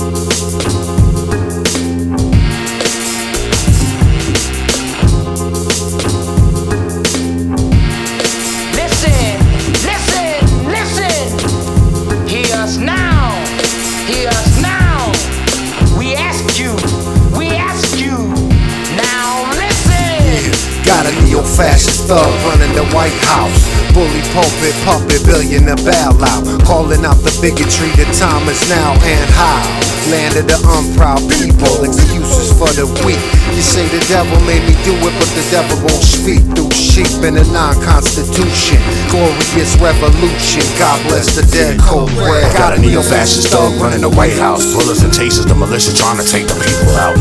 Listen, listen, listen. Hear us now. Hear us now. We ask you. We ask you. Now listen. Got a neo-fascist thug running the White House. Bully pulpit, puppet, billionaire bailout. Calling out the bigotry, the time is now and how. Land of the unproud people, excuses for the weak. You say the devil made me do it, but the devil won't speak through sheep in a non-constitution. Glorious revolution, God bless the dead cold red. Got a neo-fascist thug running the White House. Bullets and tasers, the militia trying to take the people out.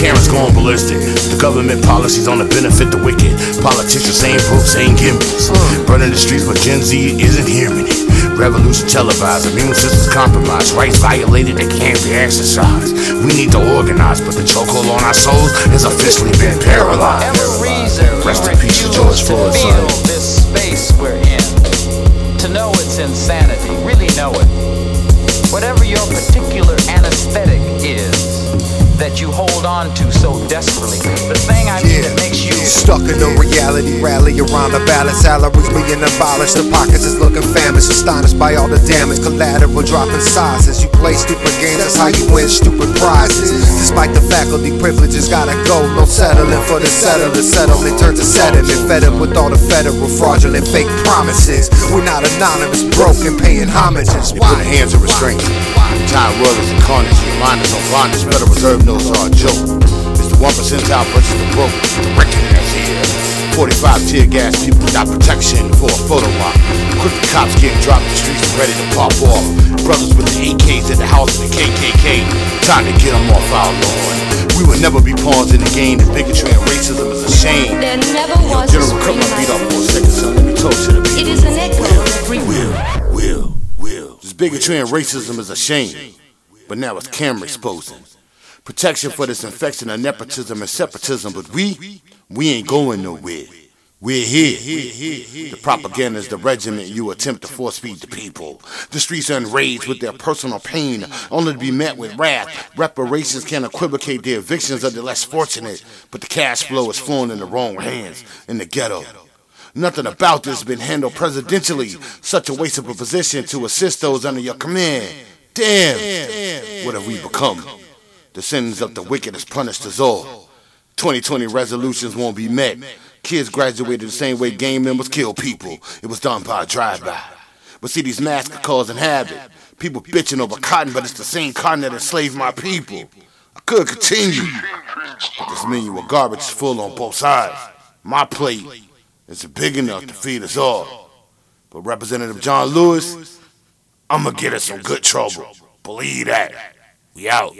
Cameras going ballistic. The government policies on the benefit the wicked. Politicians saying books, saying gimmicks. Burning the streets, but Gen Z isn't hearing it. Revolution televised, immune systems compromised, rights violated, they can't be exercised. We need to organize, but the chokehold on our souls has officially been paralyzed. Every reason we Rest in peace to George Floyd, son. this space we're in. To know it's insanity, really know it. Whatever your particular anesthetic is that you hold on to so desperately, Stuck in a reality rally around the ballot, salaries being abolished. The pockets is looking famished, astonished by all the damage. Collateral dropping sizes. You play stupid games, that's how you win stupid prizes. Despite the faculty privileges, gotta go. No settling for the settler. Settlement turns to sediment. Fed up with all the federal fraudulent fake promises. We're not anonymous, broken, paying homages. They put hands of restraint. The world is in carnage. Is on bondage. Federal Reserve knows are a joke. It's the one percentile versus the broke. The. 45 tear gas people without protection for a photo op. Quick the cops getting dropped in the streets and ready to pop off. Brothers with the AKs at the house of the KKK. Time to get them off our lawn. We will never be pawns in the game. The bigotry and racism is a shame. There never was a General, cut my beat off for a second, son. Let me talk to the people. It is an echo every Will, will, will. This bigotry and racism is a shame, but now it's camera exposing. Protection for this infection of nepotism and separatism, but we, we ain't going nowhere. We're here. The propaganda is the regiment you attempt to force feed the people. The streets are enraged with their personal pain, only to be met with wrath. Reparations can equivocate the evictions of the less fortunate, but the cash flow is flowing in the wrong hands in the ghetto. Nothing about this has been handled presidentially. Such a waste of a position to assist those under your command. Damn. What have we become? The sins of the wicked is punished us all. 2020 resolutions won't be met. Kids graduated the same way gang members kill people. It was done by a drive-by. But see, these masks are causing havoc. People bitching over cotton, but it's the same cotton that enslaved my people. I could continue. But this menu of garbage is full on both sides. My plate is big enough to feed us all. But Representative John Lewis, I'ma get us some good trouble. Believe that. We out.